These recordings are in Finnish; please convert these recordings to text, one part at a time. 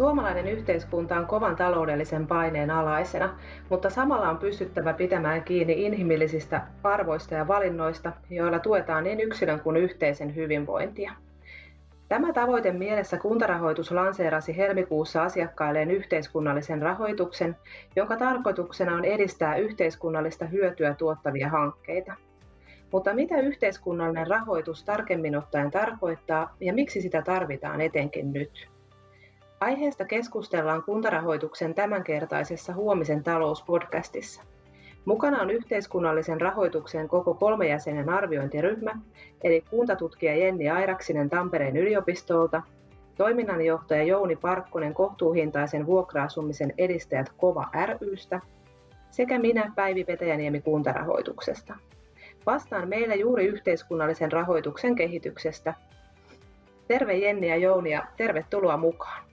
Suomalainen yhteiskunta on kovan taloudellisen paineen alaisena, mutta samalla on pystyttävä pitämään kiinni inhimillisistä arvoista ja valinnoista, joilla tuetaan niin yksilön kuin yhteisen hyvinvointia. Tämä tavoite mielessä kuntarahoitus lanseerasi helmikuussa asiakkailleen yhteiskunnallisen rahoituksen, jonka tarkoituksena on edistää yhteiskunnallista hyötyä tuottavia hankkeita. Mutta mitä yhteiskunnallinen rahoitus tarkemmin ottaen tarkoittaa ja miksi sitä tarvitaan etenkin nyt? Aiheesta keskustellaan kuntarahoituksen tämänkertaisessa Huomisen talouspodcastissa. Mukana on yhteiskunnallisen rahoituksen koko kolmejäsenen arviointiryhmä, eli kuntatutkija Jenni Airaksinen Tampereen yliopistolta, toiminnanjohtaja Jouni Parkkonen kohtuuhintaisen vuokra-asumisen edistäjät KOVA rystä sekä minä Päivi Petäjäniemi kuntarahoituksesta. Vastaan meille juuri yhteiskunnallisen rahoituksen kehityksestä. Terve Jenni ja Jouni ja tervetuloa mukaan.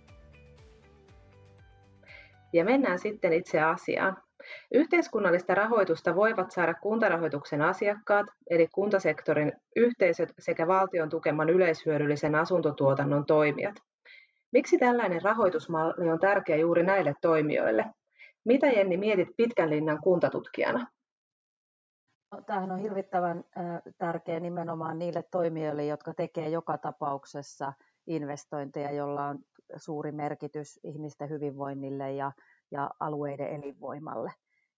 Ja mennään sitten itse asiaan. Yhteiskunnallista rahoitusta voivat saada kuntarahoituksen asiakkaat, eli kuntasektorin yhteisöt sekä valtion tukeman yleishyödyllisen asuntotuotannon toimijat. Miksi tällainen rahoitusmalli on tärkeä juuri näille toimijoille? Mitä Jenni mietit pitkän linjan kuntatutkijana? No, tämähän on hirvittävän tärkeä nimenomaan niille toimijoille, jotka tekee joka tapauksessa investointeja, jolla on suuri merkitys ihmisten hyvinvoinnille ja, ja alueiden elinvoimalle.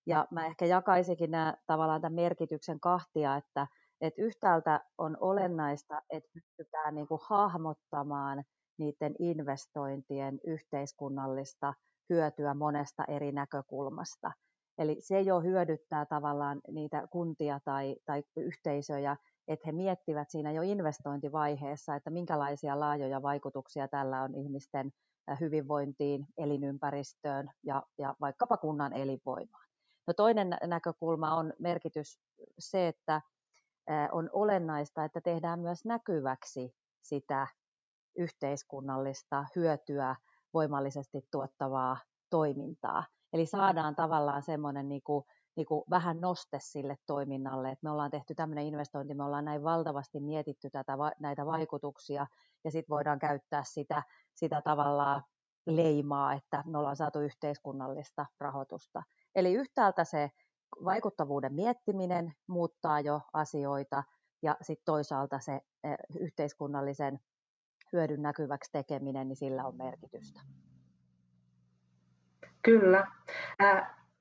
Ja mä ehkä jakaisikin nämä, tavallaan tämän merkityksen kahtia, että, että yhtäältä on olennaista, että pystytään niin kuin hahmottamaan niiden investointien yhteiskunnallista hyötyä monesta eri näkökulmasta. Eli se jo hyödyttää tavallaan niitä kuntia tai, tai yhteisöjä, että he miettivät siinä jo investointivaiheessa, että minkälaisia laajoja vaikutuksia tällä on ihmisten hyvinvointiin, elinympäristöön ja, ja vaikkapa kunnan elinvoimaan. No toinen näkökulma on merkitys se, että on olennaista, että tehdään myös näkyväksi sitä yhteiskunnallista hyötyä voimallisesti tuottavaa toimintaa. Eli saadaan tavallaan semmoinen niin kuin niin kuin vähän noste sille toiminnalle, että me ollaan tehty tämmöinen investointi, me ollaan näin valtavasti mietitty tätä, näitä vaikutuksia ja sitten voidaan käyttää sitä, sitä tavallaan leimaa, että me ollaan saatu yhteiskunnallista rahoitusta. Eli yhtäältä se vaikuttavuuden miettiminen muuttaa jo asioita ja sitten toisaalta se eh, yhteiskunnallisen hyödyn näkyväksi tekeminen, niin sillä on merkitystä. Kyllä.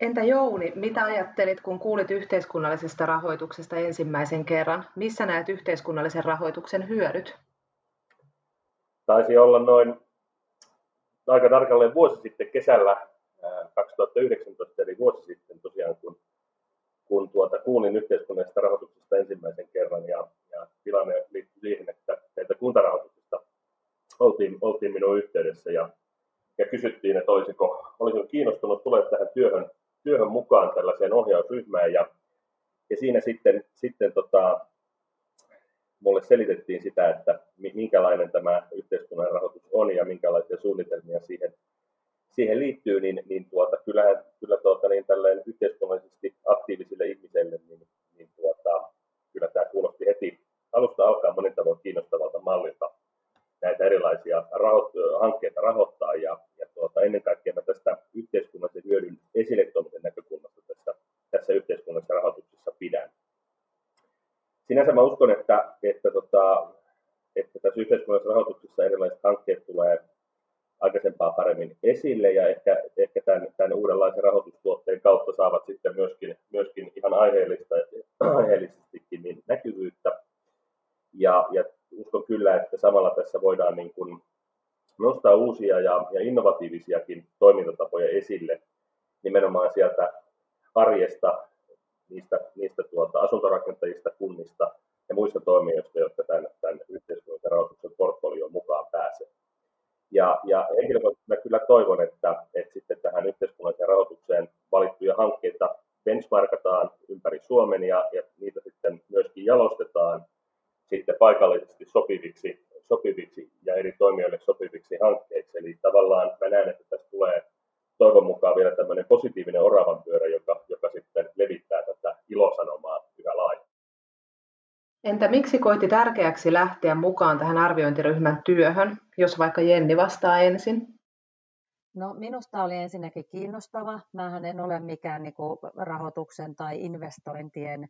Entä Jouni, mitä ajattelit, kun kuulit yhteiskunnallisesta rahoituksesta ensimmäisen kerran? Missä näet yhteiskunnallisen rahoituksen hyödyt? Taisi olla noin aika tarkalleen vuosi sitten kesällä 2019, eli vuosi sitten tosiaan, kun, kun tuota, kuulin yhteiskunnallisesta rahoituksesta ensimmäisen kerran, ja, ja tilanne liittyi siihen, että meiltä kuntarahoituksesta oltiin, oltiin minun yhteydessä, ja, ja kysyttiin, että olisiko, olisiko kiinnostunut tulemaan tähän työhön työhön mukaan tällaiseen ohjausryhmään. Ja, ja siinä sitten, sitten tota, mulle selitettiin sitä, että minkälainen tämä yhteiskunnan rahoitus on ja minkälaisia suunnitelmia siihen, siihen liittyy, niin, niin tuota, kyllähän, kyllä tuota, niin tälleen yhteiskunnallisesti aktiivisille ihmisille, niin, niin tuota, kyllä tämä kuulosti heti alusta alkaen monin tavoin kiinnostavalta mallilta näitä erilaisia raho- hankkeita rahoittaa ja, ja tuota, ennen kaikkea mä tästä yhteiskunnallisen hyödyn esille tuomisen näkökulmasta tässä, tässä yhteiskunnallisessa rahoituksessa pidän. Sinänsä mä uskon, että, että, tota, että tässä yhteiskunnallisessa rahoituksessa erilaiset hankkeet tulee aikaisempaa paremmin esille ja ehkä, ehkä tämän, tämän uudenlaisen rahoitustuotteen kautta saavat sitten myöskin, myöskin ihan aiheellista, aiheellisestikin niin näkyvyyttä. Ja, ja uskon kyllä, että samalla tässä voidaan niin kuin nostaa uusia ja, ja innovatiivisiakin toimintatapoja esille nimenomaan sieltä arjesta, niistä, niistä tuota, asuntorakentajista, kunnista ja muista toimijoista, jotka tämän, tämän yhteiskunnallisen rahoituksen portfolioon mukaan pääsee. Ja, ja henkilökohtaisesti kyllä toivon, että, että sitten tähän yhteiskunnalliseen rahoitukseen valittuja hankkeita benchmarkataan ympäri Suomen ja, ja niitä sitten myöskin jalostetaan sitten paikallisesti sopiviksi, sopiviksi ja eri toimijoille sopiviksi hankkeiksi. Eli tavallaan mä näen, että tässä tulee toivon mukaan vielä tämmöinen positiivinen oravan pyörä, joka, joka sitten levittää tätä ilosanomaa yhä laajemmin. Entä miksi koitti tärkeäksi lähteä mukaan tähän arviointiryhmän työhön, jos vaikka Jenni vastaa ensin? No minusta oli ensinnäkin kiinnostava. Mähän en ole mikään niin kuin, rahoituksen tai investointien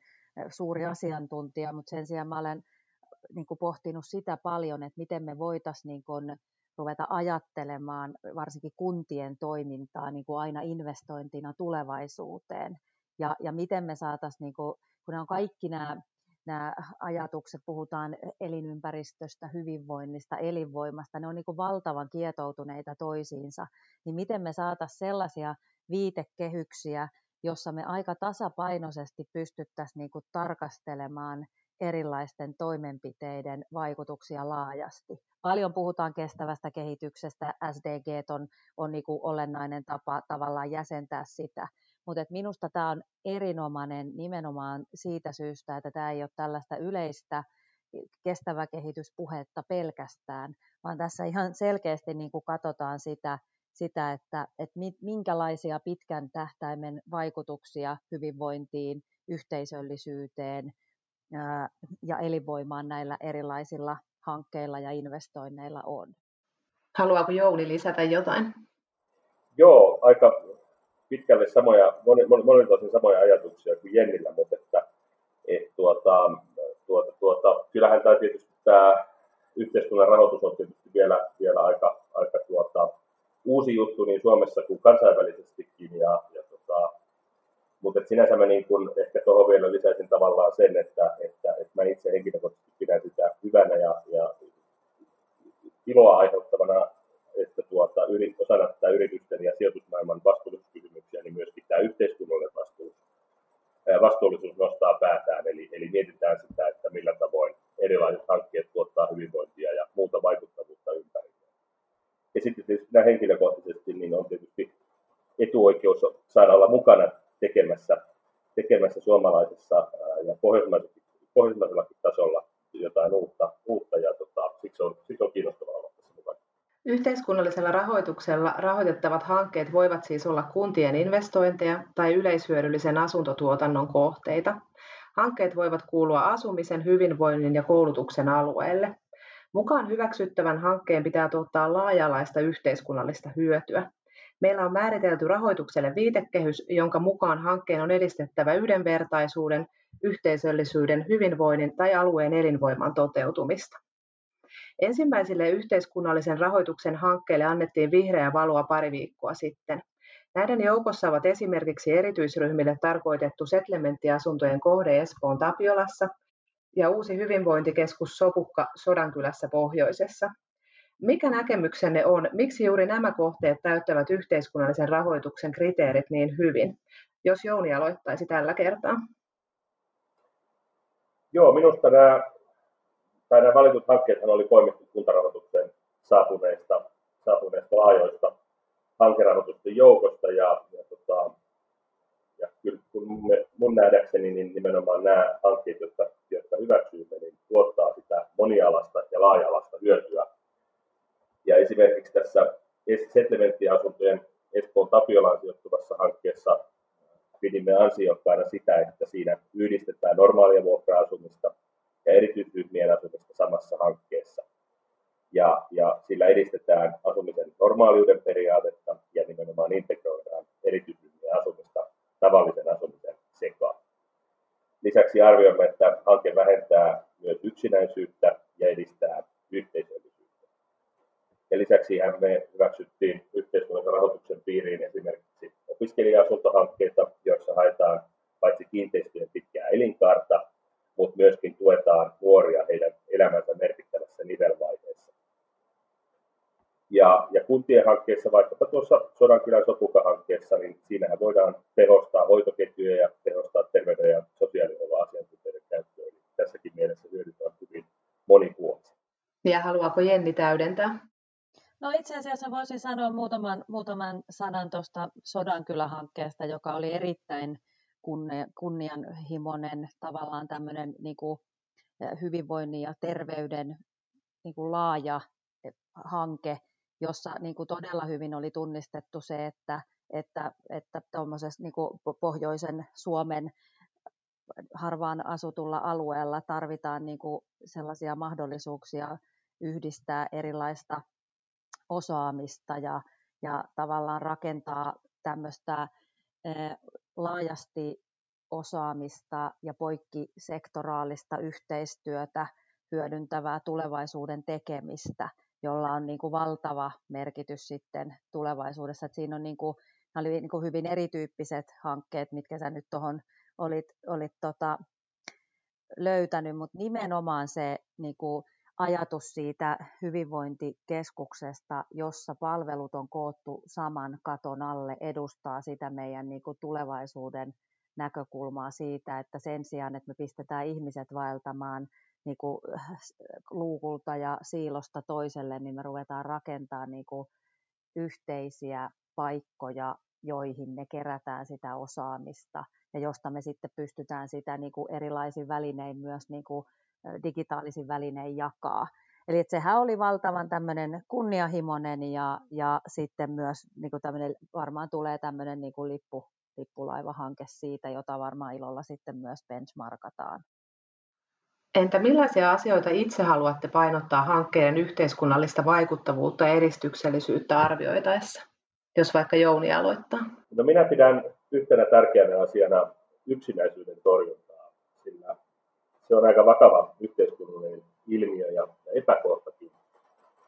suuri asiantuntija, mutta sen sijaan mä olen niin kuin, pohtinut sitä paljon, että miten me voitaisiin niin kuin, ruveta ajattelemaan varsinkin kuntien toimintaa niin kuin aina investointina tulevaisuuteen. Ja, ja miten me saataisiin, niin kuin, kun on kaikki nämä nämä ajatukset, puhutaan elinympäristöstä, hyvinvoinnista, elinvoimasta, ne on niin kuin valtavan kietoutuneita toisiinsa, niin miten me saataisiin sellaisia viitekehyksiä, jossa me aika tasapainoisesti pystyttäisiin niin kuin tarkastelemaan erilaisten toimenpiteiden vaikutuksia laajasti. Paljon puhutaan kestävästä kehityksestä, SDG on, on niin kuin olennainen tapa tavallaan jäsentää sitä, mutta minusta tämä on erinomainen nimenomaan siitä syystä, että tämä ei ole tällaista yleistä kestävä kehityspuhetta pelkästään, vaan tässä ihan selkeästi niin kuin katsotaan sitä, sitä että, että minkälaisia pitkän tähtäimen vaikutuksia hyvinvointiin, yhteisöllisyyteen ja elinvoimaan näillä erilaisilla hankkeilla ja investoinneilla on. Haluaako Jouni lisätä jotain? Joo, aika pitkälle samoja, monilta osin samoja ajatuksia kuin Jennillä, mutta että, et, tuota, tuota, tuota, kyllähän tämä tietysti tämä yhteiskunnan rahoitus on tietysti vielä, vielä aika, aika tuota, uusi juttu niin Suomessa kuin kansainvälisestikin. Ja, ja tota, mutta sinänsä mä niin kun ehkä tuohon vielä lisäisin tavallaan sen, että, että, että mä itse henkilökohtaisesti pidän sitä hyvänä ja, ja iloa aiheuttavana, että tuota, yri, osana tätä yritysten ja sijoitusmaailman vastuullisuuskysymyksiä, niin myöskin tämä yhteiskunnallinen vastuullisuus, vastuullisuus nostaa päätään, eli, eli mietitään sitä, että millä tavoin erilaiset hankkeet tuottaa hyvinvointia ja muuta vaikuttavuutta ympärille. Ja sitten tietysti henkilökohtaisesti niin on tietysti etuoikeus saada olla mukana tekemässä, tekemässä suomalaisessa ja pohjoismaisellakin tasolla jotain uutta, uutta ja tota, siksi, on, siksi on kiinnostavaa olla tässä mukana. Yhteiskunnallisella rahoituksella rahoitettavat hankkeet voivat siis olla kuntien investointeja tai yleishyödyllisen asuntotuotannon kohteita. Hankkeet voivat kuulua asumisen, hyvinvoinnin ja koulutuksen alueelle. Mukaan hyväksyttävän hankkeen pitää tuottaa laaja-alaista yhteiskunnallista hyötyä. Meillä on määritelty rahoitukselle viitekehys, jonka mukaan hankkeen on edistettävä yhdenvertaisuuden, yhteisöllisyyden, hyvinvoinnin tai alueen elinvoiman toteutumista. Ensimmäisille yhteiskunnallisen rahoituksen hankkeille annettiin vihreää valoa pari viikkoa sitten. Näiden joukossa ovat esimerkiksi erityisryhmille tarkoitettu settlementtiasuntojen kohde Espoon Tapiolassa ja uusi hyvinvointikeskus Sopukka Sodankylässä pohjoisessa. Mikä näkemyksenne on, miksi juuri nämä kohteet täyttävät yhteiskunnallisen rahoituksen kriteerit niin hyvin? Jos Jouni aloittaisi tällä kertaa. Joo, minusta nämä, tai nämä valitut hankkeet oli poimittu kuntarahoituksen saapuneista, saapuneista laajoista hankerahoitusten joukosta ja, ja, tota, ja kyllä kun me, mun nähdäkseni niin nimenomaan nämä hankkeet, jotka, jotka niin tuottaa sitä monialasta ja laaja-alasta hyötyä. Ja esimerkiksi tässä settlementtiasuntojen Espoon Tapiolaan sijoittuvassa hankkeessa pidimme ansiokkaana sitä, että siinä yhdistetään normaalia vuokra-asumista ja erityisryhmien asumista samassa hankkeessa. Ja, ja sillä edistetään asumisen normaaliuden periaatetta ja nimenomaan integroidaan erityisryhmien asumista tavallisen asumisen sekaan. Lisäksi arvioimme, että hanke vähentää myös yksinäisyyttä ja edistää yhteisöllisyyttä. Ja lisäksi me hyväksyttiin yhteiskunnallisen rahoituksen piiriin esimerkiksi opiskelija-asuntohankkeita, joissa haetaan paitsi kiinteistöjen pitkää elinkaarta, mutta myöskin tuetaan nuoria heidän elämänsä merkittävässä nivelvaiheessa. Ja, ja kuntien hankkeessa, vaikkapa tuossa Sodankylän Sopuka-hankkeessa, niin siinähän voidaan tehostaa hoitoketjuja ja tehostaa terveyden ja sosiaalihuollon asiantuntijoiden käyttöä. Eli tässäkin mielessä hyödyt on hyvin monipuolisia. Ja haluaako Jenni täydentää? Itse asiassa voisin sanoa muutaman, muutaman sanan tuosta Sodankylä-hankkeesta, joka oli erittäin kunnianhimoinen tavallaan tämmöinen niin kuin hyvinvoinnin ja terveyden niin kuin laaja hanke, jossa niin kuin todella hyvin oli tunnistettu se, että, että, että niin kuin pohjoisen Suomen harvaan asutulla alueella tarvitaan niin kuin sellaisia mahdollisuuksia yhdistää erilaista osaamista ja, ja tavallaan rakentaa tämmöistä laajasti osaamista ja poikkisektoraalista yhteistyötä hyödyntävää tulevaisuuden tekemistä, jolla on niin kuin valtava merkitys sitten tulevaisuudessa. Että siinä on niin kuin, oli niin kuin hyvin erityyppiset hankkeet, mitkä sä nyt tuohon olit, olit tota, löytänyt, mutta nimenomaan se niin kuin ajatus siitä hyvinvointikeskuksesta, jossa palvelut on koottu saman katon alle, edustaa sitä meidän niin kuin tulevaisuuden näkökulmaa siitä, että sen sijaan, että me pistetään ihmiset vaeltamaan niin kuin luukulta ja siilosta toiselle, niin me ruvetaan rakentamaan niin kuin yhteisiä paikkoja, joihin me kerätään sitä osaamista ja josta me sitten pystytään sitä niin kuin erilaisin välinein myös niin kuin digitaalisin välinein jakaa. Eli että sehän oli valtavan tämmöinen kunnianhimoinen ja, ja sitten myös niin kuin tämmöinen, varmaan tulee tämmöinen niin kuin lippu, lippulaivahanke siitä, jota varmaan ilolla sitten myös benchmarkataan. Entä millaisia asioita itse haluatte painottaa hankkeiden yhteiskunnallista vaikuttavuutta ja edistyksellisyyttä arvioitaessa? Jos vaikka Jouni aloittaa. No minä pidän yhtenä tärkeänä asiana yksinäisyyden torjuntaa, sillä se on aika vakava yhteiskunnallinen ilmiö ja epäkohtakin.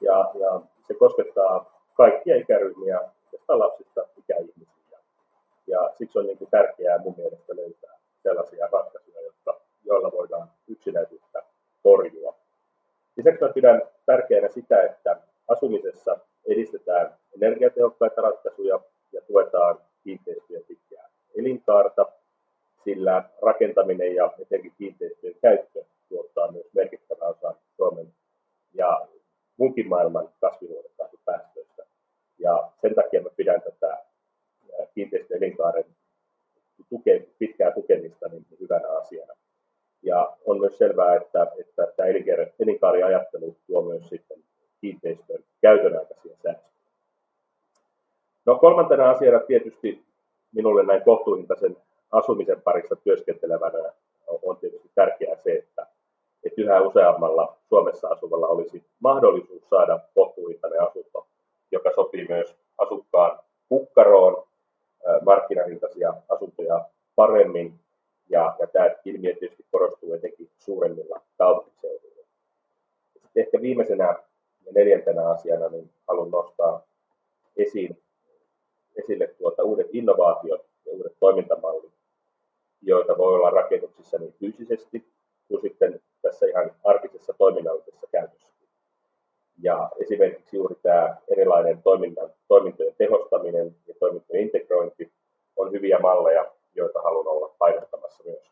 Ja, ja se koskettaa kaikkia ikäryhmiä, josta lapsista ikäihmisiä. Ja siksi on niin kuin tärkeää mun mielestä löytää sellaisia ratkaisuja, jotka, joilla voidaan yksinäisyyttä torjua. Lisäksi mä pidän tärkeänä sitä, että asumisessa edistetään energiatehokkaita ratkaisuja ja tuetaan kiinteistöjen pitkää elinkaarta sillä rakentaminen ja etenkin kiinteistöjen käyttö tuottaa myös merkittävää osa Suomen ja muunkin maailman kasvihuonekaasupäästöistä. Ja sen takia mä pidän tätä kiinteistöjen elinkaaren tuke, pitkää tukemista niin hyvänä asiana. Ja on myös selvää, että, että tämä elinkaariajattelu tuo myös sitten kiinteistön käytön aikaisia säästöjä. No kolmantena asiana tietysti minulle näin kohtuuhintaisen asumisen parissa työskentelevänä on tietysti tärkeää se, että, että yhä useammalla Suomessa asuvalla olisi mahdollisuus saada kohtuuhintainen asunto, joka sopii myös asukkaan kukkaroon markkinahintaisia asuntoja paremmin. Ja, ja tämä ilmiö tietysti korostuu etenkin suuremmilla kaupunkiseuduilla. Sitten ehkä viimeisenä ja neljäntenä asiana niin haluan nostaa esiin, esille tuota uudet innovaatiot ja uudet toimintamallit, joita voi olla rakennuksissa niin fyysisesti kuin sitten tässä ihan arkisessa toiminnallisessa käytössä. Ja esimerkiksi juuri tämä erilainen toiminnan, toimintojen tehostaminen ja toimintojen integrointi on hyviä malleja, joita haluan olla painottamassa myös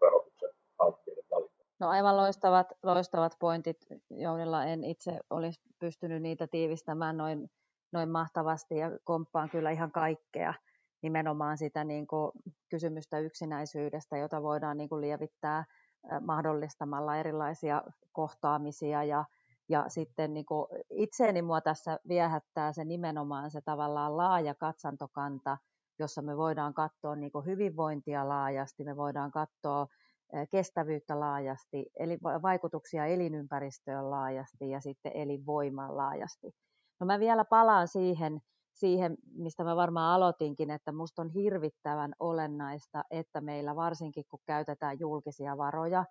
rahoituksen hankkeiden valintaan. No aivan loistavat, loistavat pointit, Jounilla en itse olisi pystynyt niitä tiivistämään noin, noin mahtavasti ja komppaan kyllä ihan kaikkea nimenomaan sitä niin kuin kysymystä yksinäisyydestä, jota voidaan niin kuin lievittää mahdollistamalla erilaisia kohtaamisia ja, ja sitten niin kuin itseeni mua tässä viehättää se nimenomaan se tavallaan laaja katsantokanta, jossa me voidaan katsoa niin kuin hyvinvointia laajasti, me voidaan katsoa kestävyyttä laajasti, eli vaikutuksia elinympäristöön laajasti ja sitten elinvoimaan laajasti. No mä vielä palaan siihen, siihen, mistä mä varmaan aloitinkin, että musta on hirvittävän olennaista, että meillä varsinkin kun käytetään julkisia varoja,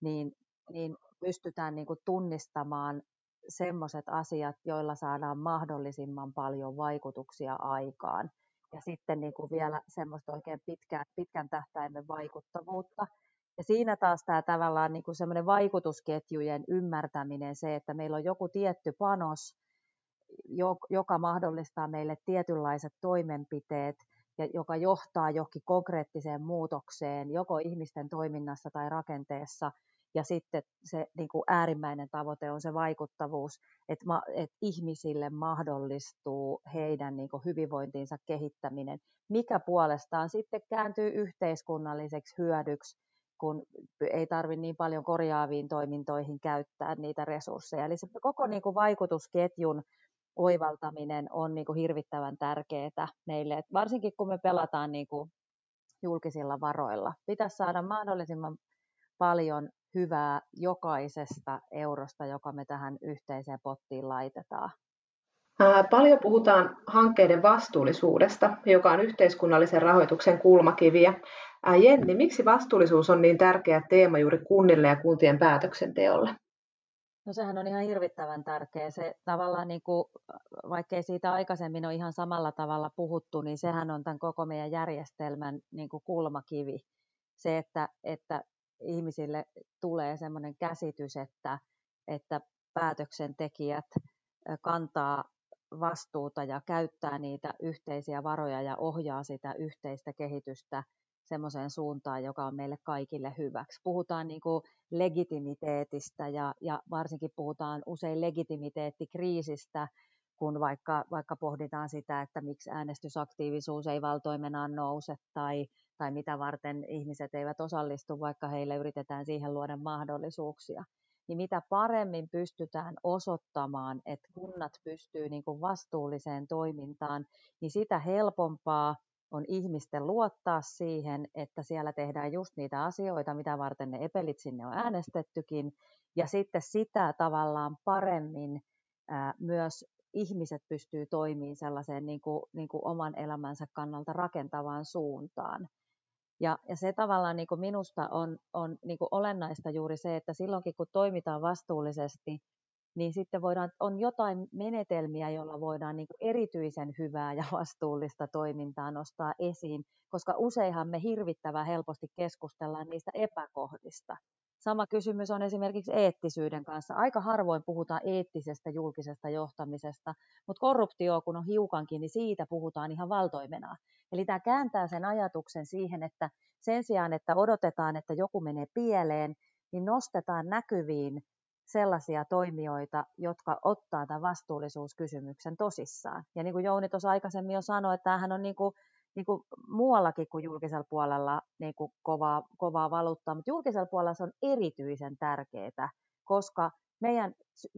niin, niin pystytään niin kuin tunnistamaan semmoiset asiat, joilla saadaan mahdollisimman paljon vaikutuksia aikaan. Ja sitten niin kuin vielä semmoista oikein pitkän, pitkän tähtäimen vaikuttavuutta. Ja siinä taas tämä tavallaan niin kuin semmoinen vaikutusketjujen ymmärtäminen, se, että meillä on joku tietty panos, joka mahdollistaa meille tietynlaiset toimenpiteet ja joka johtaa johonkin konkreettiseen muutokseen, joko ihmisten toiminnassa tai rakenteessa. Ja sitten se niin kuin äärimmäinen tavoite on se vaikuttavuus, että, ma, että ihmisille mahdollistuu heidän niin kuin hyvinvointiinsa kehittäminen, mikä puolestaan sitten kääntyy yhteiskunnalliseksi hyödyksi, kun ei tarvitse niin paljon korjaaviin toimintoihin käyttää niitä resursseja. Eli se koko niin kuin vaikutusketjun oivaltaminen on niin kuin hirvittävän tärkeää meille, että varsinkin kun me pelataan niin kuin julkisilla varoilla. Pitäisi saada mahdollisimman paljon hyvää jokaisesta eurosta, joka me tähän yhteiseen pottiin laitetaan. Paljon puhutaan hankkeiden vastuullisuudesta, joka on yhteiskunnallisen rahoituksen kulmakiviä. Jenni, miksi vastuullisuus on niin tärkeä teema juuri kunnille ja kuntien päätöksenteolle? No sehän on ihan hirvittävän tärkeä. Se tavallaan, niin kuin, vaikkei siitä aikaisemmin ole ihan samalla tavalla puhuttu, niin sehän on tämän koko meidän järjestelmän niin kuin kulmakivi. Se, että, että ihmisille tulee sellainen käsitys, että, että päätöksentekijät kantaa vastuuta ja käyttää niitä yhteisiä varoja ja ohjaa sitä yhteistä kehitystä semmoiseen suuntaan, joka on meille kaikille hyväksi. Puhutaan niin kuin legitimiteetistä ja, ja varsinkin puhutaan usein legitimiteettikriisistä, kun vaikka, vaikka pohditaan sitä, että miksi äänestysaktiivisuus ei valtoimenaan nouse tai, tai mitä varten ihmiset eivät osallistu, vaikka heille yritetään siihen luoda mahdollisuuksia. Niin mitä paremmin pystytään osoittamaan, että kunnat pystyy niin vastuulliseen toimintaan, niin sitä helpompaa on ihmisten luottaa siihen, että siellä tehdään just niitä asioita, mitä varten ne epelit sinne on äänestettykin, ja sitten sitä tavallaan paremmin ää, myös ihmiset pystyy toimimaan sellaiseen niin kuin, niin kuin oman elämänsä kannalta rakentavaan suuntaan. Ja, ja se tavallaan niin kuin minusta on, on niin kuin olennaista juuri se, että silloinkin kun toimitaan vastuullisesti, niin sitten voidaan, on jotain menetelmiä, joilla voidaan niin kuin erityisen hyvää ja vastuullista toimintaa nostaa esiin, koska useinhan me hirvittävän helposti keskustellaan niistä epäkohdista. Sama kysymys on esimerkiksi eettisyyden kanssa. Aika harvoin puhutaan eettisestä julkisesta johtamisesta, mutta korruptio, kun on hiukankin, niin siitä puhutaan ihan valtoimena. Eli tämä kääntää sen ajatuksen siihen, että sen sijaan, että odotetaan, että joku menee pieleen, niin nostetaan näkyviin sellaisia toimijoita, jotka ottaa tämän vastuullisuuskysymyksen tosissaan. Ja niin kuin Jouni tuossa aikaisemmin jo sanoi, että tämähän on niin kuin, niin kuin muuallakin kuin julkisella puolella niin kuin kovaa, kovaa valuuttaa, mutta julkisella puolella se on erityisen tärkeää, koska meidän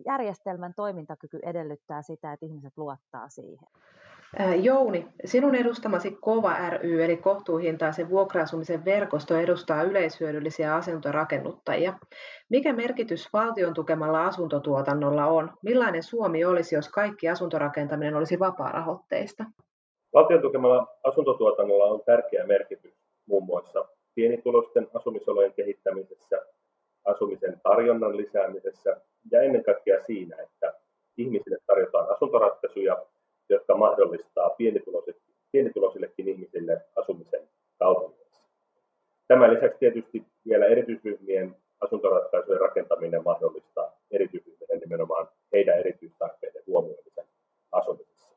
järjestelmän toimintakyky edellyttää sitä, että ihmiset luottaa siihen. Jouni, sinun edustamasi KOVA ry eli kohtuuhintaisen vuokra-asumisen verkosto edustaa yleishyödyllisiä asuntorakennuttajia. Mikä merkitys valtion tukemalla asuntotuotannolla on? Millainen Suomi olisi, jos kaikki asuntorakentaminen olisi vapaa-rahoitteista? Valtion tukemalla asuntotuotannolla on tärkeä merkitys muun muassa pienitulosten asumisolojen kehittämisessä, asumisen tarjonnan lisäämisessä ja ennen kaikkea siinä, että ihmisille tarjotaan asuntoratkaisuja, jotka mahdollistaa pienituloisillekin ihmisille asumisen kaupungissa. Tämän lisäksi tietysti vielä erityisryhmien asuntoratkaisujen rakentaminen mahdollistaa erityisryhmien nimenomaan heidän erityistarpeiden huomioimisen asumisessa.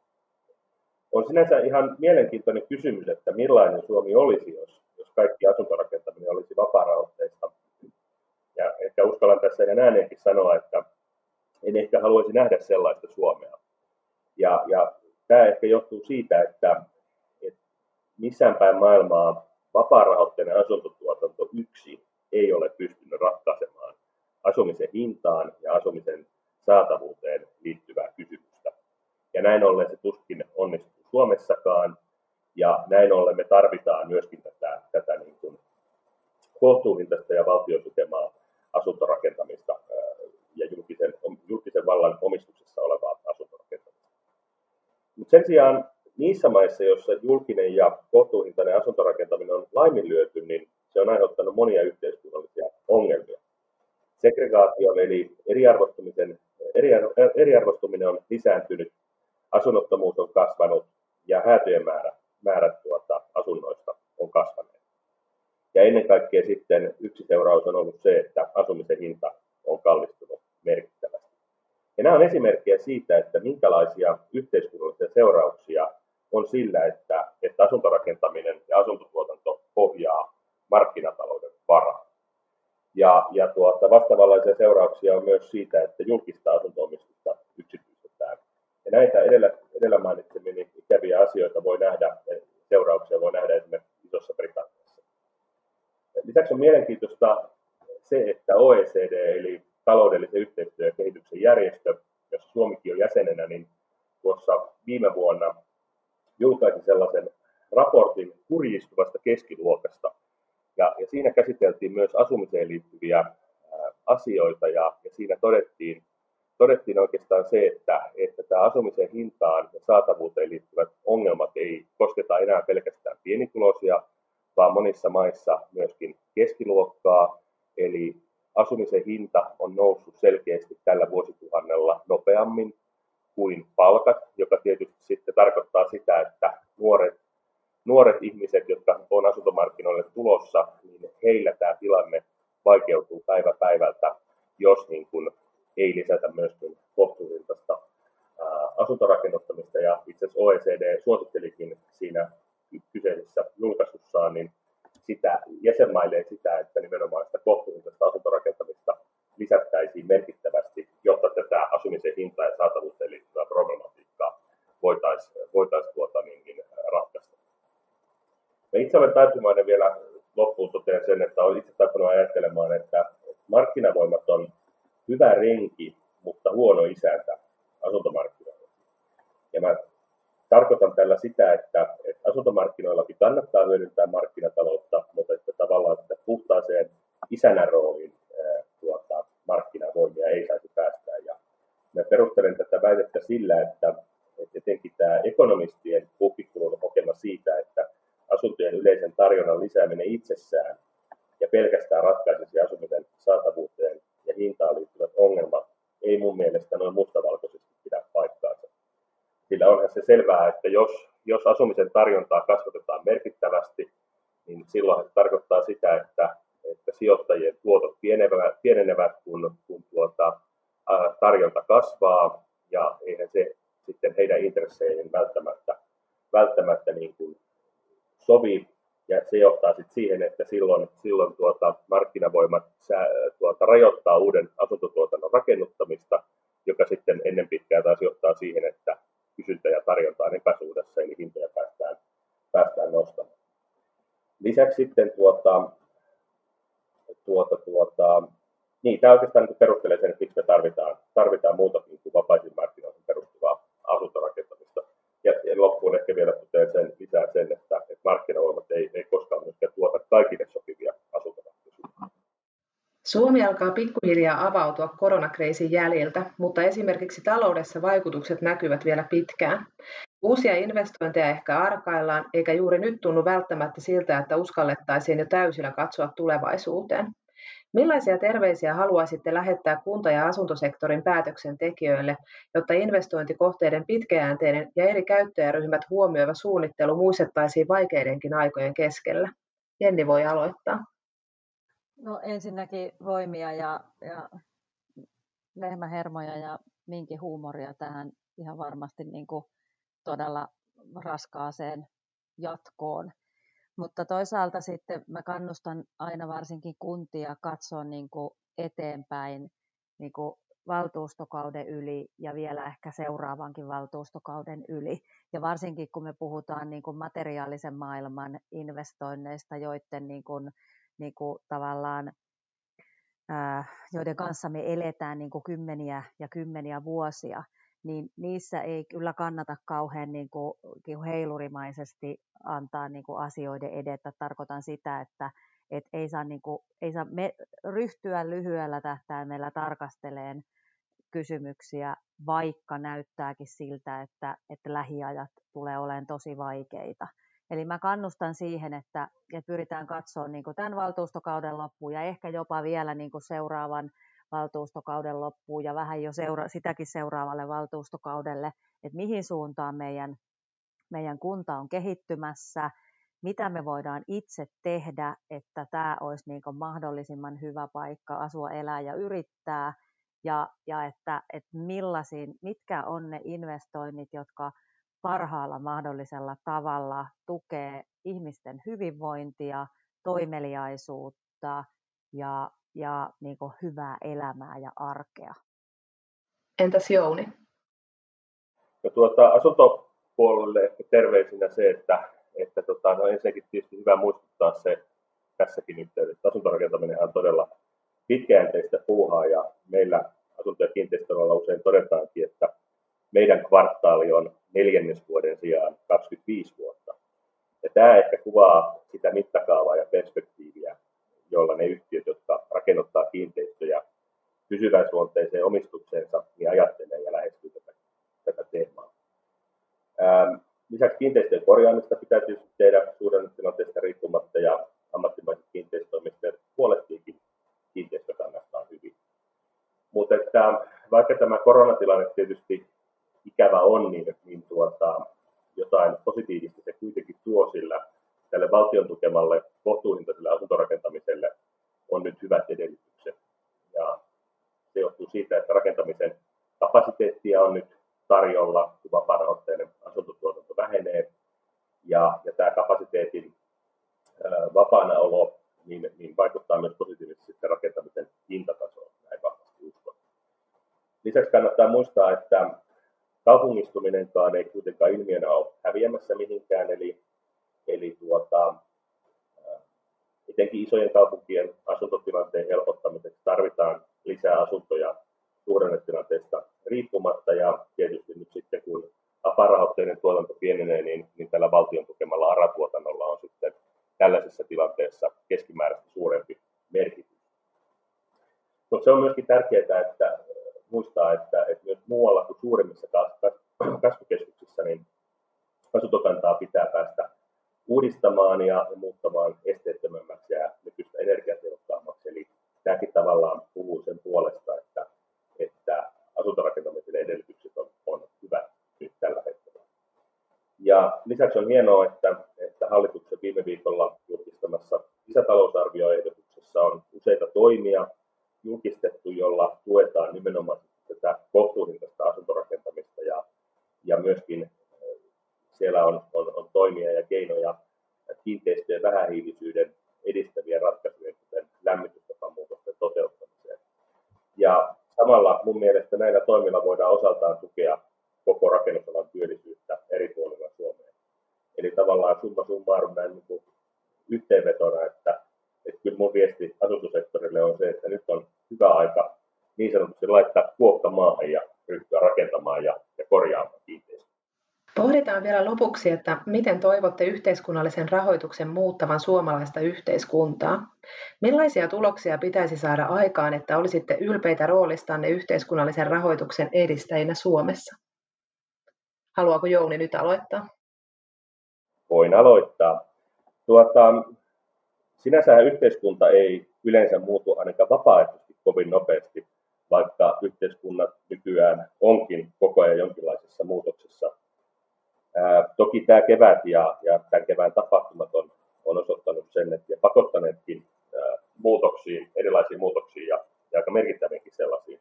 On sinänsä ihan mielenkiintoinen kysymys, että millainen Suomi olisi, jos, jos kaikki asuntorakentaminen olisi vapaa-rahoitteista. Ja ehkä uskallan tässä ihan ääneenkin sanoa, että en ehkä haluaisi nähdä sellaista Suomea. Ja, ja tämä ehkä johtuu siitä, että, että missään päin maailmaa vapaarahoitteinen asuntotuotanto yksin ei ole pystynyt ratkaisemaan asumisen hintaan ja asumisen saatavuuteen liittyvää kysymystä. Ja näin ollen se tuskin onnistuu Suomessakaan. Ja näin ollen me tarvitaan myöskin tätä, tätä niin kuin kohtuuhintaista ja valtion tukemaa asuntorakentamista ja julkisen, julkisen vallan omistuksessa olevaa asuntorakentamista. Mutta sen sijaan niissä maissa, joissa julkinen ja kohtuuhintainen asuntorakentaminen on laiminlyöty, niin se on aiheuttanut monia yhteiskunnallisia ongelmia. Segregaatio eli eriarvostumisen, eriarvostuminen on lisääntynyt, asunnottomuus on kasvanut ja häätöjen määrä, määrät tuota, asunnoista on kasvanut. Ja ennen kaikkea sitten yksi seuraus on ollut se, että asumisen hinta on kallistunut merkittävästi. Ja nämä on esimerkkejä siitä, että minkälaisia yhteiskunnallisia seurauksia on sillä, että, että asuntorakentaminen ja asuntotuotanto pohjaa markkinatalouden varaan. Ja, ja tuota, vastaavanlaisia seurauksia on myös siitä, että julkista asuntoomistusta yksityistetään. Ja näitä edellä, edellä mainitsemiini ikäviä asioita voi nähdä, seurauksia voi nähdä esimerkiksi Isossa Britanniassa. Lisäksi on mielenkiintoista se, että OECD eli taloudellisen yhteistyön ja kehityksen järjestö, jossa Suomikin on jäsenenä, niin tuossa viime vuonna julkaisi sellaisen raportin kurjistuvasta keskiluokasta. Ja, ja siinä käsiteltiin myös asumiseen liittyviä asioita ja, ja siinä todettiin todettiin oikeastaan se, että, että tämä asumisen hintaan ja saatavuuteen liittyvät ongelmat ei kosketa enää pelkästään pienituloisia, vaan monissa maissa myöskin keskiluokkaa, eli asumisen hinta on noussut selkeästi tällä vuosituhannella nopeammin kuin palkat, joka tietysti sitten tarkoittaa sitä, että nuoret, nuoret ihmiset, jotka on asuntomarkkinoille tulossa, niin heillä tämä tilanne vaikeutuu päivä päivältä, jos niin kuin ei lisätä myöskin kohtuuhintaista asuntorakennuttamista. Ja itse asiassa OECD suosittelikin siinä kyseisessä julkaisussaan niin sitä, jäsenmailleen sitä, että nimenomaan sitä kohtuuhintaista asuntorakentamista lisättäisiin merkittävästi, jotta tätä asumisen hintaa ja saatavuuteen liittyvää problematiikkaa voitaisiin voitais tuota, niin, niin, ratkaista. Mä itse olen taipuvainen vielä loppuun totean sen, että olen itse taipunut ajattelemaan, että markkinavoimat on hyvä renki, mutta huono isäntä asuntomarkkinoilla. Ja mä tarkoitan tällä sitä, että, että asuntomarkkinoillakin kannattaa hyödyntää markkinataloutta, mutta että tavallaan että puhtaaseen isänän rooliin tuota, markkinavoimia ei saisi päästä. Ja mä perustelen tätä väitettä sillä, että, että etenkin tämä ekonomistien puhkikkulun hokema siitä, että asuntojen yleisen tarjonnan lisääminen itsessään ja pelkästään ratkaisisi asumisen saatavuuteen ja hintaan liittyvät ongelmat ei mun mielestä noin mustavalkoisesti pidä paikkaansa. Sillä onhan se selvää, että jos, jos asumisen tarjontaa kasvatetaan merkittävästi, niin silloin se tarkoittaa sitä, että, että sijoittajien tuotot pienenevät, pienenevät kun, kun tuota, tarjonta kasvaa, ja eihän se sitten heidän intresseihin välttämättä, välttämättä niin kuin sovi, ja se johtaa sitten siihen, että silloin, silloin tuota, markkinavoimat sää, tuota, rajoittaa uuden asuntotuotannon rakennuttamista, joka sitten ennen pitkään taas johtaa siihen, että kysyntä ja tarjonta on epäsuhdassa, eli hintoja päästään, päästään nostamaan. Lisäksi sitten tuota, tuota, tuota, niin, tämä oikeastaan niin perustelee sen, että miksi me tarvitaan, tarvitaan muutakin kuin vapaisiin markkinoihin perustuvaa asuntorakentamista. Ja, ja loppuun ehkä vielä totean sen, lisää sen, että, että markkinavoimat ei, ei koskaan myöskään tuota kaikille sopivia asuntoratkaisuja. Suomi alkaa pikkuhiljaa avautua koronakriisin jäljiltä, mutta esimerkiksi taloudessa vaikutukset näkyvät vielä pitkään. Uusia investointeja ehkä arkaillaan, eikä juuri nyt tunnu välttämättä siltä, että uskallettaisiin jo täysillä katsoa tulevaisuuteen. Millaisia terveisiä haluaisitte lähettää kunta- ja asuntosektorin päätöksentekijöille, jotta investointikohteiden pitkäjänteinen ja eri käyttäjäryhmät huomioiva suunnittelu muistettaisiin vaikeidenkin aikojen keskellä? Jenni voi aloittaa. No ensinnäkin voimia ja, ja lehmähermoja ja minkin huumoria tähän ihan varmasti niin kuin todella raskaaseen jatkoon. Mutta toisaalta sitten mä kannustan aina varsinkin kuntia katsoa niin kuin eteenpäin niin kuin valtuustokauden yli ja vielä ehkä seuraavankin valtuustokauden yli. Ja varsinkin kun me puhutaan niin kuin materiaalisen maailman investoinneista, joiden niin kuin, niin kuin tavallaan joiden kanssa me eletään niin kuin kymmeniä ja kymmeniä vuosia, niin niissä ei kyllä kannata kauhean niin kuin, niin heilurimaisesti antaa niin kuin asioiden edetä. Tarkoitan sitä, että et ei saa, niin kuin, ei saa me, ryhtyä lyhyellä tähtäimellä tarkasteleen kysymyksiä, vaikka näyttääkin siltä, että, että lähiajat tulee olemaan tosi vaikeita. Eli mä kannustan siihen, että, että pyritään katsoa niin kuin tämän valtuustokauden loppuun ja ehkä jopa vielä niin kuin seuraavan valtuustokauden loppuun ja vähän jo seura- sitäkin seuraavalle valtuustokaudelle, että mihin suuntaan meidän, meidän kunta on kehittymässä, mitä me voidaan itse tehdä, että tämä olisi niin mahdollisimman hyvä paikka asua, elää ja yrittää, ja, ja että, että mitkä on ne investoinnit, jotka parhaalla mahdollisella tavalla tukee ihmisten hyvinvointia, toimeliaisuutta ja, ja niin kuin hyvää elämää ja arkea. Entäs Jouni? No tuota, asuntopuolelle ehkä terveisinä se, että, että tota, no ensinnäkin tietysti hyvä muistuttaa se tässäkin yhteydessä. Asuntorakentaminen on todella pitkäjänteistä puuhaa ja meillä asunto- ja kiinteistöalalla usein todetaankin, että meidän kvartaali on neljännesvuoden sijaan 25 vuotta. Ja tämä ehkä kuvaa sitä mittakaavaa ja lykäysluonteiseen omistukseensa, ja ajattelee ja lähestyy tätä, tätä teemaa. Ää, lisäksi kiinteistöjen korjaamista etenkin isojen kaupunkien asuntotilanteen helpottamiseksi tarvitaan lisää asuntoja suhdannetilanteesta riippumatta ja tietysti nyt sitten kun aparahoitteinen tuotanto pienenee, niin, niin tällä valtion tukemalla ARA-tuotannolla on sitten tällaisessa tilanteessa keskimääräistä suurempi merkitys. Mutta se on myöskin tärkeää, että muistaa, että, että myös muualla kuin suurimmissa kasvukeskuksissa, niin asuntokantaa pitää päästä uudistamaan ja, muuttamaan esteettömämmäksi ja nykyistä energiatehokkaammaksi. Eli tämäkin tavallaan puhuu sen puolesta, että, että asuntorakentamisen edellytykset on, on hyvät nyt tällä hetkellä. Ja lisäksi on hienoa, että, että hallituksen viime viikolla julkistamassa lisätalousarvioehdotuksessa on useita toimia julkistettu, jolla tuetaan nimenomaan tätä kohtuuhintaista asuntorakentamista ja, ja myöskin siellä on, on, on toimia ja keinoja kiinteistöjen vähähiilisyyden edistäviä ratkaisuja, kuten lämmitystapamuutosten toteuttamiseen. Ja samalla mun mielestä näillä toimilla voidaan osaltaan tukea koko rakennusalan työllisyyttä eri puolilla Suomea. Eli tavallaan summa summarum näin niin kuin yhteenvetona, että, että kyllä mun viesti asuntosektorille on se, että nyt on hyvä aika niin sanotusti laittaa kuokka maahan ja ryhtyä rakentamaan ja, ja korjaamaan kiinteistöjä. Pohditaan vielä lopuksi, että miten toivotte yhteiskunnallisen rahoituksen muuttavan suomalaista yhteiskuntaa. Millaisia tuloksia pitäisi saada aikaan, että olisitte ylpeitä roolistanne yhteiskunnallisen rahoituksen edistäjinä Suomessa? Haluaako Jouni nyt aloittaa? Voin aloittaa. Tuota, sinänsä yhteiskunta ei yleensä muutu ainakaan vapaaehtoisesti kovin nopeasti, vaikka yhteiskunnat nykyään onkin koko ajan jonkinlaisessa muutoksessa toki tämä kevät ja, ja tämän kevään tapahtumat on, on osoittanut sen, että ja pakottaneetkin ää, muutoksiin, erilaisiin muutoksiin ja, ja aika merkittäviäkin sellaisiin.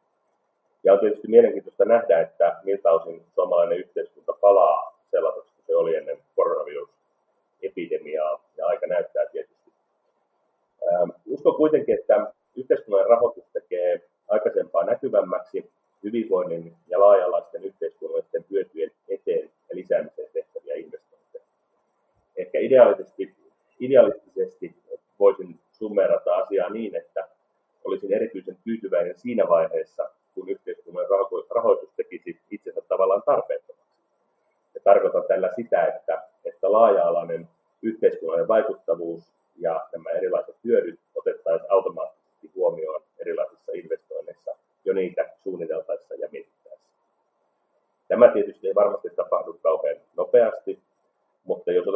Ja on tietysti mielenkiintoista nähdä, että miltä osin suomalainen yhteiskunta palaa sellaiseksi kuin se oli ennen koronavirusepidemiaa, ja aika näyttää tietysti. Ää, uskon kuitenkin, että yhteiskunnan rahoitus tekee aikaisempaa näkyvämmäksi hyvinvoinnin ja laaja-alaisten yhteiskunnallisten hyötyjen eteen ja lisäämiseen tehtäviä investointeja. Ehkä ideaalisesti, idealistisesti voisin summerata asiaa niin, että olisin erityisen tyytyväinen siinä vaiheessa, kun yhteiskunnan rahoitus tekisi itsensä tavallaan tarpeettomaksi. Ja tarkoitan tällä sitä, että, että laaja-alainen yhteiskunnallinen vaikuttavuus ja nämä erilaiset hyödyt otettaisiin automaattisesti huomioon erilaisissa investoinneissa jo niitä suunniteltaessa ja mietittäessä. Tämä tietysti ei varmasti tapahdu kauhean nopeasti, mutta jos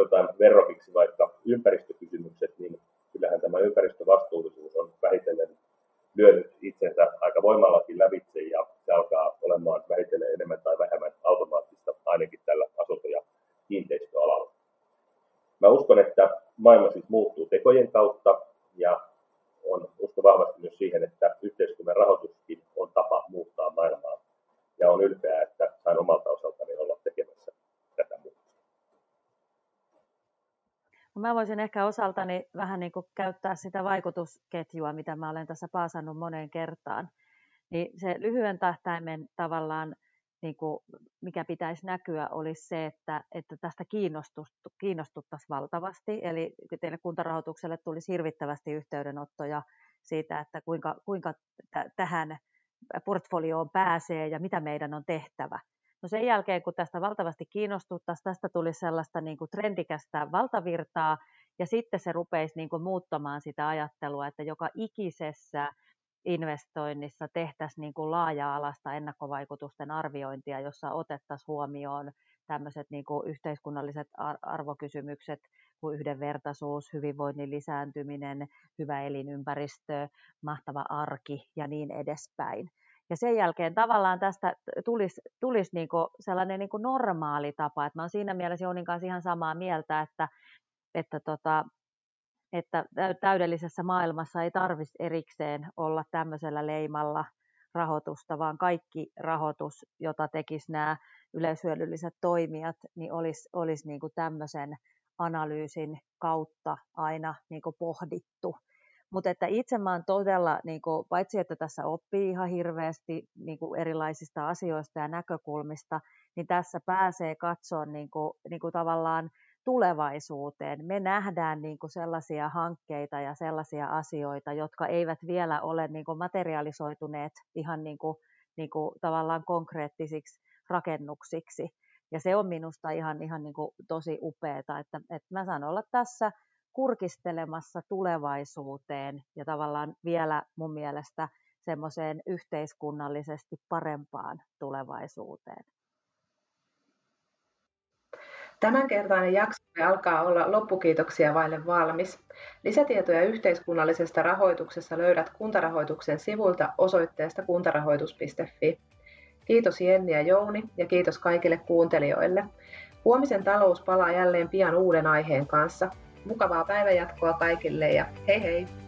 verrokiksi vaikka ympäristökysymykset, niin kyllähän tämä ympäristövastuullisuus on vähitellen lyönyt itsensä aika voimallakin lävitse ja se alkaa olemaan vähitellen enemmän tai vähemmän automaattista ainakin tällä asunto- ja kiinteistöalalla. Mä uskon, että maailma siis muuttuu tekojen kautta ja on usko vahvasti myös siihen, että yhteiskunnan rahoituskin on tapa muuttaa maailmaa. Ja on ylpeä, että sain omalta osaltani olla tekemässä tätä muutosta. No mä voisin ehkä osaltani vähän niin kuin käyttää sitä vaikutusketjua, mitä mä olen tässä paasannut moneen kertaan. Niin se lyhyen tähtäimen tavallaan niin kuin, mikä pitäisi näkyä, olisi se, että, että tästä kiinnostuttaisiin valtavasti. Eli teille kuntarahoitukselle tulisi hirvittävästi yhteydenottoja siitä, että kuinka, kuinka t- tähän portfolioon pääsee ja mitä meidän on tehtävä. No sen jälkeen, kun tästä valtavasti kiinnostuttaisiin, tästä tuli sellaista niin kuin trendikästä valtavirtaa, ja sitten se rupeisi niin kuin muuttamaan sitä ajattelua, että joka ikisessä investoinnissa tehtäisiin niin kuin laaja-alasta ennakkovaikutusten arviointia, jossa otettaisiin huomioon tämmöiset niin kuin yhteiskunnalliset arvokysymykset kuin yhdenvertaisuus, hyvinvoinnin lisääntyminen, hyvä elinympäristö, mahtava arki ja niin edespäin. Ja sen jälkeen tavallaan tästä tulisi, tulisi niin kuin sellainen niin kuin normaali tapa. Että mä olen siinä mielessä Jounin kanssa ihan samaa mieltä, että, että, tota, että täydellisessä maailmassa ei tarvitsisi erikseen olla tämmöisellä leimalla rahoitusta, vaan kaikki rahoitus, jota tekisi nämä yleishyödylliset toimijat, niin olisi, olisi niin kuin tämmöisen analyysin kautta aina niin kuin pohdittu. Mutta että itse mä oon todella, niin kuin, paitsi että tässä oppii ihan hirveästi niin kuin erilaisista asioista ja näkökulmista, niin tässä pääsee katsoa niin kuin, niin kuin tavallaan tulevaisuuteen. Me nähdään niin kuin sellaisia hankkeita ja sellaisia asioita, jotka eivät vielä ole niin kuin materialisoituneet ihan niin kuin, niin kuin tavallaan konkreettisiksi rakennuksiksi. Ja se on minusta ihan, ihan niin kuin tosi upeaa, että, että mä saan olla tässä kurkistelemassa tulevaisuuteen ja tavallaan vielä mun mielestä semmoiseen yhteiskunnallisesti parempaan tulevaisuuteen. Tämänkertainen jakso alkaa olla loppukiitoksia vaille valmis. Lisätietoja yhteiskunnallisesta rahoituksesta löydät kuntarahoituksen sivulta osoitteesta kuntarahoitus.fi. Kiitos Jenni ja Jouni ja kiitos kaikille kuuntelijoille. Huomisen talous palaa jälleen pian uuden aiheen kanssa. Mukavaa päivänjatkoa kaikille ja hei hei!